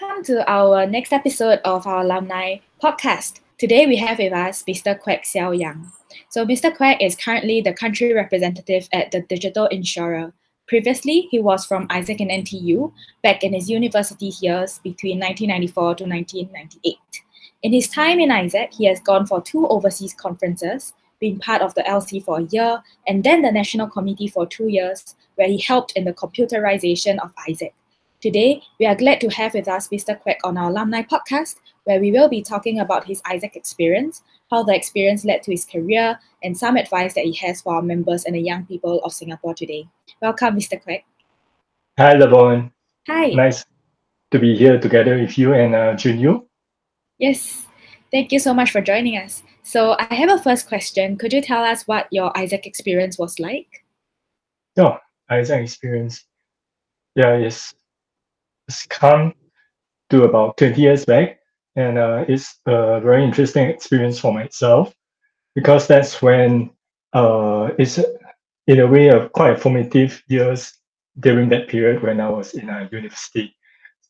welcome to our next episode of our alumni podcast. Today we have with us Mr. Kwek Xiao Yang. So Mr. Kwek is currently the country representative at the Digital Insurer. Previously, he was from AIESEC and NTU back in his university years between 1994 to 1998. In his time in AIESEC, he has gone for two overseas conferences, been part of the LC for a year, and then the National Committee for two years, where he helped in the computerization of AIESEC. Today, we are glad to have with us Mr. Kwek on our alumni podcast, where we will be talking about his AIESEC experience, how the experience led to his career, and some advice that he has for our members and the young people of Singapore today. Welcome, Mr. Kwek. Hi, Lavon. Hi. Nice to be here together with you and uh, Junyu. Yes, thank you so much for joining us. So, I have a first question. Could you tell us what your AIESEC experience was like? Oh, AIESEC experience. Yeah, it's it's come to about 20 years back, and uh, it's a very interesting experience for myself because that's when uh, it's in a way of quite formative years during that period when I was in a university,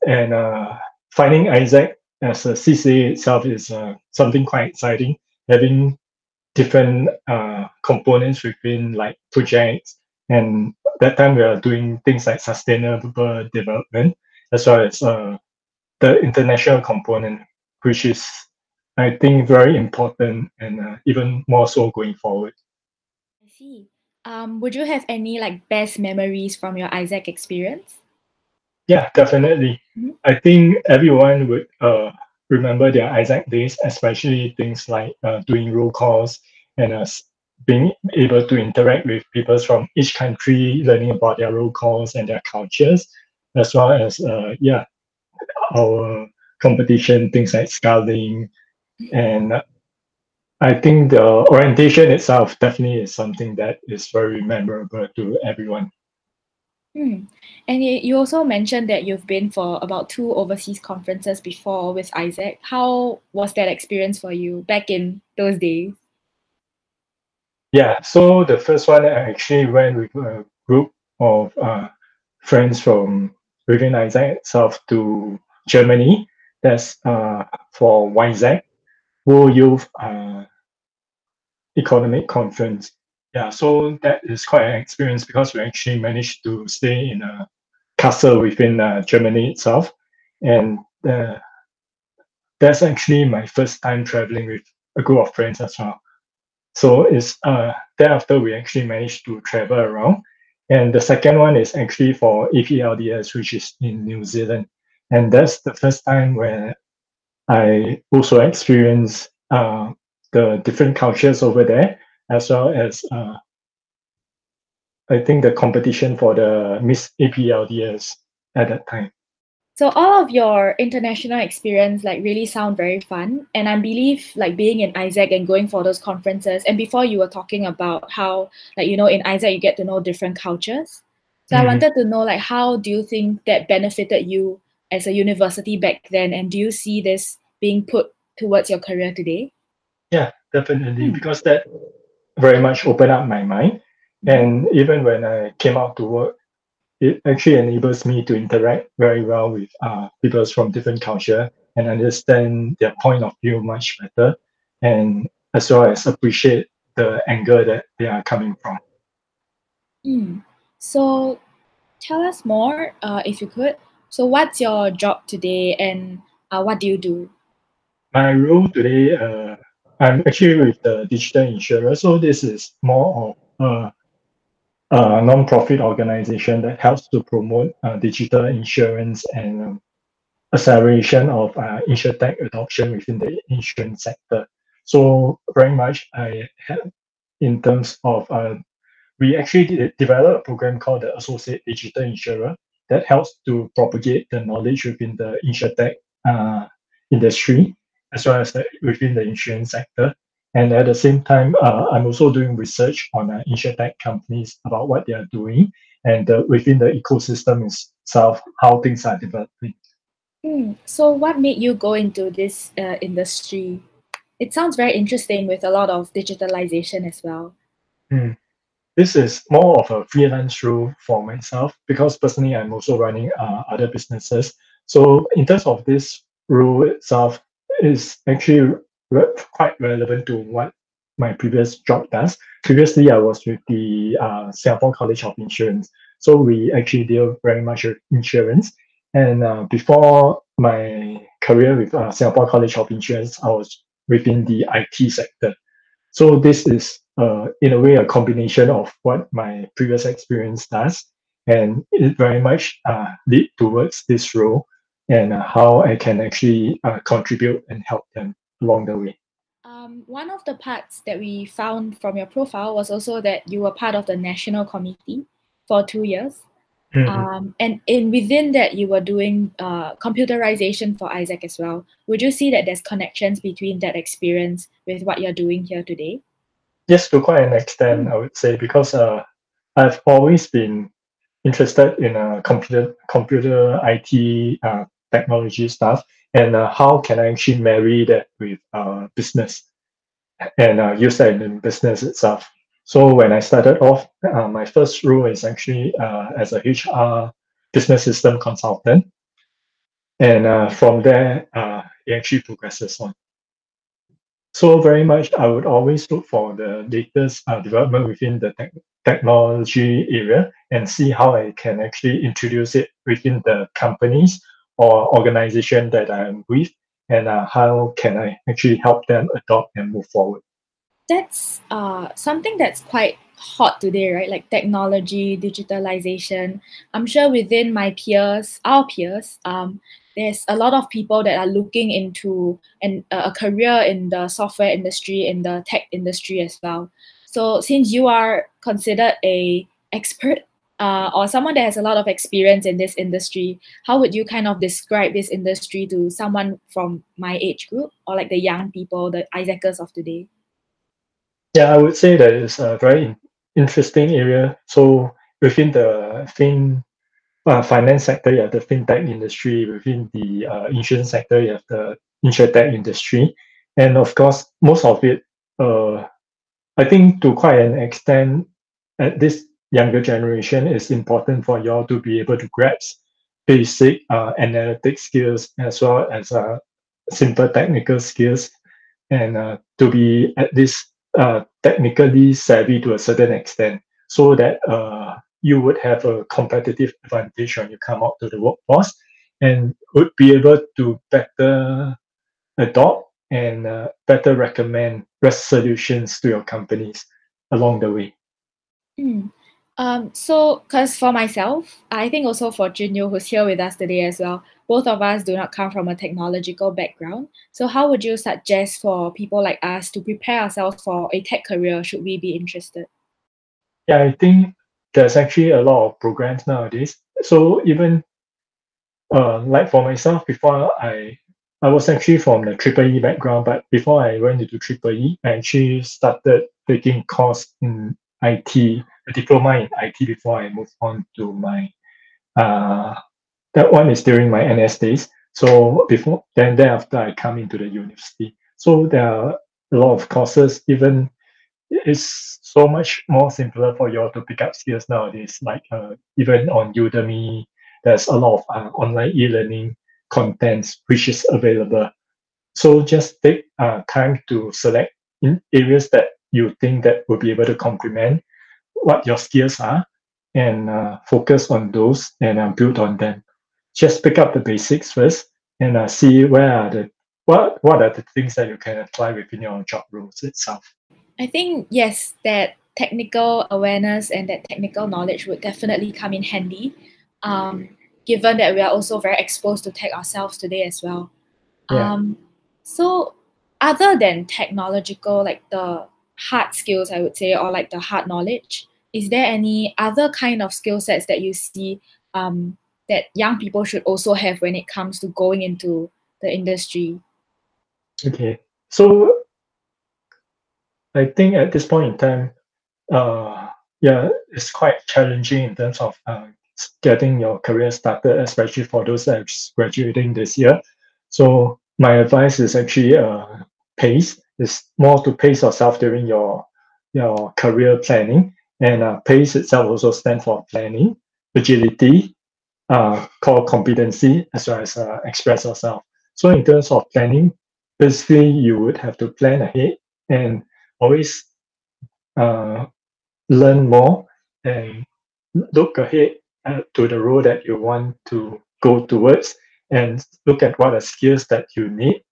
and uh, finding AIESEC as a CCA itself is uh, something quite exciting. Having different uh, components within like projects, and that time we are doing things like sustainable development as well as uh, the international component, which is, I think, very important and uh, even more so going forward. I see. Um, would you have any like best memories from your AIESEC experience? Yeah, definitely. Mhm. I think everyone would uh, remember their AIESEC days, especially things like uh, doing roll calls and uh, being able to interact with people from each country, learning about their roll calls and their cultures, as well as uh, yeah, our competition, things like sculling, and I think the orientation itself definitely is something that is very memorable to everyone. Hmm. And you, you also mentioned that you've been for about two overseas conferences before with AIESEC. How was that experience for you back in those days? Yeah, so the first one I actually went with a group of uh, friends from within AIESEC itself to Germany. That's uh, for WISAC, World Youth uh, Economic Conference. Yeah, so that is quite an experience because we actually managed to stay in a castle within uh, Germany itself. And uh, that's actually my first time traveling with a group of friends as well. So it's uh thereafter we actually managed to travel around. And the second one is actually for APLDS, which is in New Zealand. And that's the first time where I also experienced uh, the different cultures over there, as well as uh, I think the competition for the Miss APLDS at that time. So all of your international experience like really sound very fun. And I believe like being in AIESEC and going for those conferences. And before you were talking about how like you know in AIESEC you get to know different cultures. So I Mhm. wanted to know like how do you think that benefited you as a university back then? And do you see this being put towards your career today? Yeah, definitely, Hmm. because that very much opened up my mind. And even when I came out to work, it actually enables me to interact very well with uh, people from different culture and understand their point of view much better, and as well as appreciate the angle that they are coming from. Hmm. So tell us more uh, if you could. So what's your job today and uh, what do you do? My role today, uh, I'm actually with the digital insurer. So this is more of a, a non-profit organization that helps to promote uh, digital insurance and um, acceleration of uh, insurtech adoption within the insurance sector. So very much I have in terms of uh, we actually de- developed a program called the Associate Digital Insurer that helps to propagate the knowledge within the insurtech uh, industry as well as the, within the insurance sector. And at the same time, uh, I'm also doing research on uh, insurtech companies about what they are doing and uh, within the ecosystem itself, how things are developing. Hmm. So what made you go into this uh, industry? It sounds very interesting with a lot of digitalization as well. Hmm. This is more of a freelance role for myself because personally I'm also running uh, other businesses So in terms of this role itself, is actually re- quite relevant to what my previous job does. Previously, I was with the uh, Singapore College of Insurance. So we actually deal very much with insurance. And uh, before my career with uh, Singapore College of Insurance, I was within the IT sector. So this is, uh, in a way, a combination of what my previous experience does, and it very much uh, lead towards this role and how I can actually uh, contribute and help them along the way. Um, one of the parts that we found from your profile was also that you were part of the national committee for two years. Mhm. Um, and in within that, you were doing uh, computerization for AIESEC as well. Would you see that there's connections between that experience with what you're doing here today? Yes, to quite an extent, I would say, because uh, I've always been interested in uh, computer computer IT uh, technology stuff, and uh, how can I actually marry that with uh, business and uh, use that in the business itself. So when I started off, uh, my first role is actually uh, as a HR business system consultant, and uh, from there, uh, it actually progresses on. So very much, I would always look for the latest development within the tech technology area and see how I can actually introduce it within the companies or organization that I'm with, and uh, how can I actually help them adopt and move forward. That's uh, something that's quite hot today, right? Like technology, digitalization. I'm sure within my peers, our peers, um, there's a lot of people that are looking into an, a career in the software industry, in the tech industry as well. So since you are considered a expert uh, or someone that has a lot of experience in this industry, how would you kind of describe this industry to someone from my age group or like the young people, the AIESECers of today? Yeah, I would say that it's a very interesting area. So within the fin uh, finance sector, you have the fintech industry. Within the uh, insurance sector, you have the insurtech industry, and of course, most of it, uh, I think, to quite an extent, at this younger generation, it's important for y'all to be able to grasp basic uh, analytic skills as well as uh, simple technical skills, and uh, to be at least uh, technically savvy to a certain extent, so that uh, you would have a competitive advantage when you come out to the workforce and would be able to better adopt and uh, better recommend solutions to your companies along the way. Mm. Um, so, because for myself, I think also for Junyu, who's here with us today as well, both of us do not come from a technological background. So, how would you suggest for people like us to prepare ourselves for a tech career should we be interested? Yeah, I think there's actually a lot of programs nowadays. So even uh, like for myself, before I I was actually from the triple E background, but before I went into triple E, I actually started taking course in IT, a diploma in IT before I moved on to my uh that one is during my NS days. So before then then after I come into the university. So there are a lot of courses, even it's so much more simpler for you all to pick up skills nowadays. Like uh, even on Udemy, there's a lot of uh, online e-learning contents which is available. So just take uh, time to select in areas that you think that will be able to complement what your skills are, and uh, focus on those and uh, build on them. Just pick up the basics first and uh, see where are the what what are the things that you can apply within your job roles itself. I think, yes, that technical awareness and that technical knowledge would definitely come in handy, um, given that we are also very exposed to tech ourselves today as well. Yeah. Um, so, other than technological, like the hard skills, I would say, or like the hard knowledge, is there any other kind of skill sets that you see um, that young people should also have when it comes to going into the industry? Okay. So I think at this point in time, uh, yeah, it's quite challenging in terms of uh, getting your career started, especially for those that are graduating this year. So my advice is actually uh, pace. It's more to pace yourself during your your career planning, and uh, pace itself also stands for planning, agility, uh, core competency as well as uh, express yourself. So in terms of planning, basically you would have to plan ahead and always uh, learn more and look ahead uh, to the role that you want to go towards and look at what are skills that you need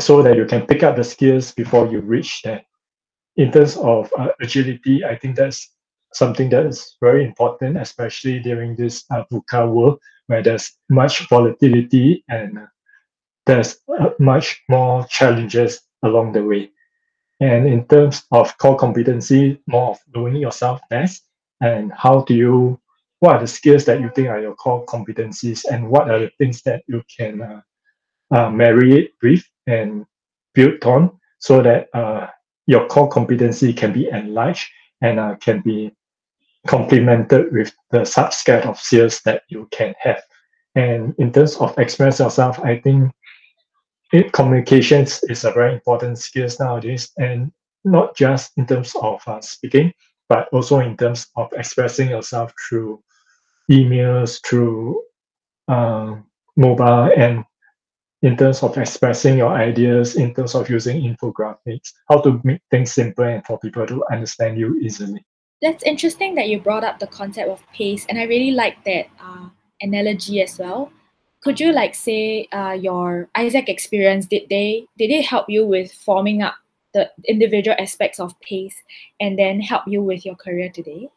so that you can pick up the skills before you reach there. In terms of uh, agility, I think that's something that is very important, especially during this uh, VUCA world where there's much volatility and there's uh, much more challenges along the way. And in terms of core competency, more of knowing yourself best and how do you, what are the skills that you think are your core competencies and what are the things that you can uh, uh, marry it with and built on so that uh, your core competency can be enlarged and uh, can be complemented with the subset of skills that you can have. And in terms of express yourself, I think it, communications is a very important skills nowadays, and not just in terms of uh, speaking, but also in terms of expressing yourself through emails, through um, mobile, and in terms of expressing your ideas, in terms of using infographics, how to make things simple and for people to understand you easily. That's interesting that you brought up the concept of pace, and I really like that uh, analogy as well could you like say uh, your AIESEC experience did they did they help you with forming up the individual aspects of pace and then help you with your career today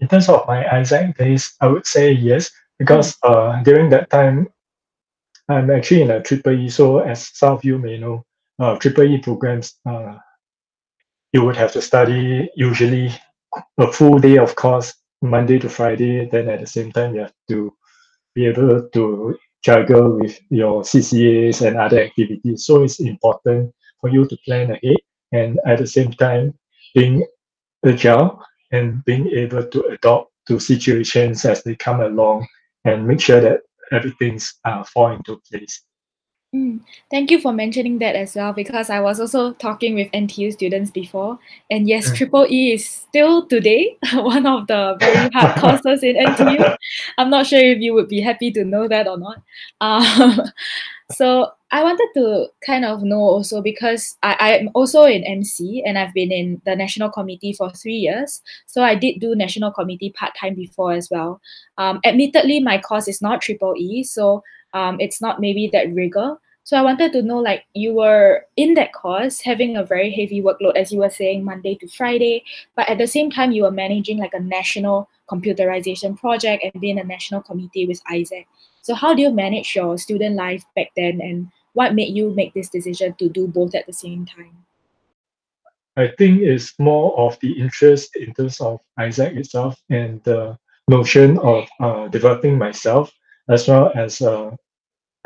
in terms of my AIESEC days i would say yes because mm. uh, during that time i'm actually in a triple e so as some of you may know uh, triple e programs uh, you would have to study usually a full day of course monday to friday then at the same time you have to be able to juggle with your CCAs and other activities. So it's important for you to plan ahead and at the same time being agile and being able to adopt to situations as they come along and make sure that everything's uh, fall into place. Mm, thank you for mentioning that as well because I was also talking with NTU students before. And yes, mm. Triple E is still today one of the very hard courses in NTU. I'm not sure if you would be happy to know that or not. Um, so I wanted to kind of know also because I, I'm also in MC and I've been in the national committee for three years. So I did do national committee part time before as well. Um, admittedly, my course is not triple E, so um, it's not maybe that rigor. So I wanted to know, like, you were in that course having a very heavy workload, as you were saying, Monday to Friday, but at the same time, you were managing like a national computerization project and being a national committee with AIESEC. So how do you manage your student life back then, and what made you make this decision to do both at the same time? I think it's more of the interest in terms of AIESEC itself and the notion of uh, developing myself as well as uh,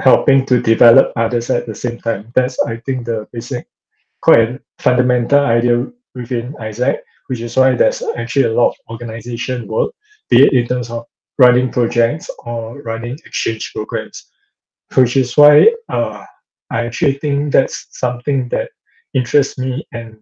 helping to develop others at the same time. That's, I think, the basic, quite a fundamental idea within AIESEC, which is why there's actually a lot of organization work, be it in terms of running projects or running exchange programs, which is why uh, I actually think that's something that interests me and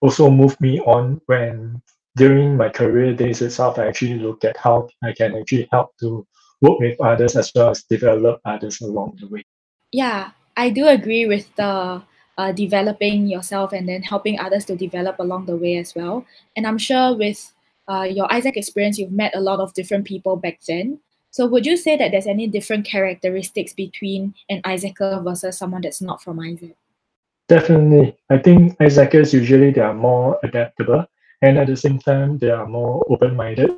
also moved me on when during my career days itself, I actually look at how I can actually help to work with others as well as develop others along the way. Yeah, I do agree with the uh, developing yourself and then helping others to develop along the way as well. And I'm sure with uh, your AIESEC experience, you've met a lot of different people back then. So would you say that there's any different characteristics between an AIESECer versus someone that's not from AIESEC? Definitely. I think AIESECers usually they are more adaptable and at the same time they are more open-minded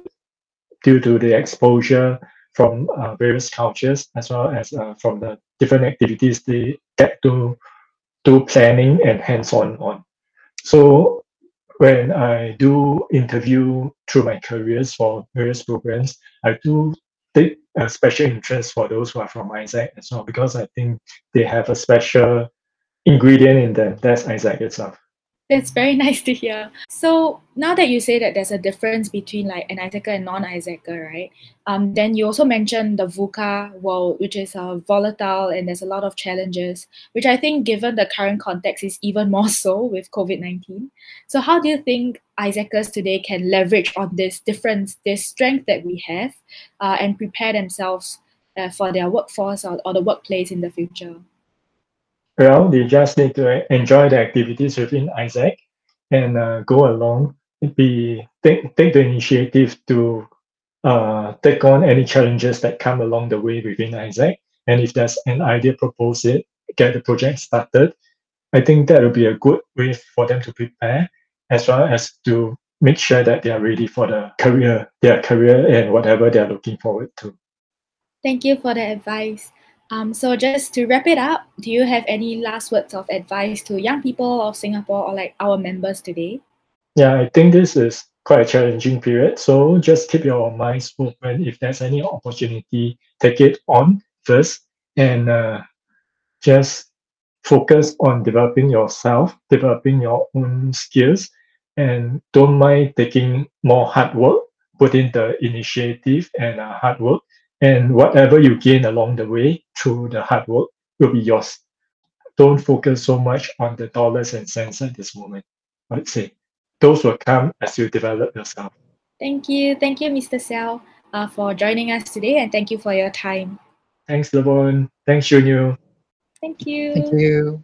due to the exposure from uh, various cultures as well as uh, from the different activities they get to do planning and hands-on on. So when I do interview through my careers for various programs, I do take a special interest for those who are from AIESEC as well because I think they have a special ingredient in them. That's AIESEC itself. It's very nice to hear. So now that you say that there's a difference between like an AIESECer and non-AIESECer, right? Um, then you also mentioned the VUCA world, which is uh, volatile and there's a lot of challenges, which I think given the current context is even more so with COVID-19. So how do you think AIESECers today can leverage on this difference, this strength that we have uh, and prepare themselves uh, for their workforce or, or the workplace in the future? Well, they just need to enjoy the activities within AIESEC and uh, go along, be take, take the initiative to uh, take on any challenges that come along the way within AIESEC. And if there's an idea, propose it, get the project started. I think that will be a good way for them to prepare as well as to make sure that they are ready for the career, their career and whatever they are looking forward to. Thank you for the advice. Um, so just to wrap it up, do you have any last words of advice to young people of Singapore or like our members today? Yeah, I think this is quite a challenging period. So just keep your minds open. If there's any opportunity, take it on first and uh, just focus on developing yourself, developing your own skills, and don't mind taking more hard work, put in the initiative and uh, hard work and whatever you gain along the way through the hard work will be yours. Don't focus so much on the dollars and cents at this moment. I'd say those will come as you develop yourself. Thank you. Thank you, Mr. Xiao, uh, for joining us today and thank you for your time. Thanks, Lavon. Thanks, Junyu. Thank you. Thank you.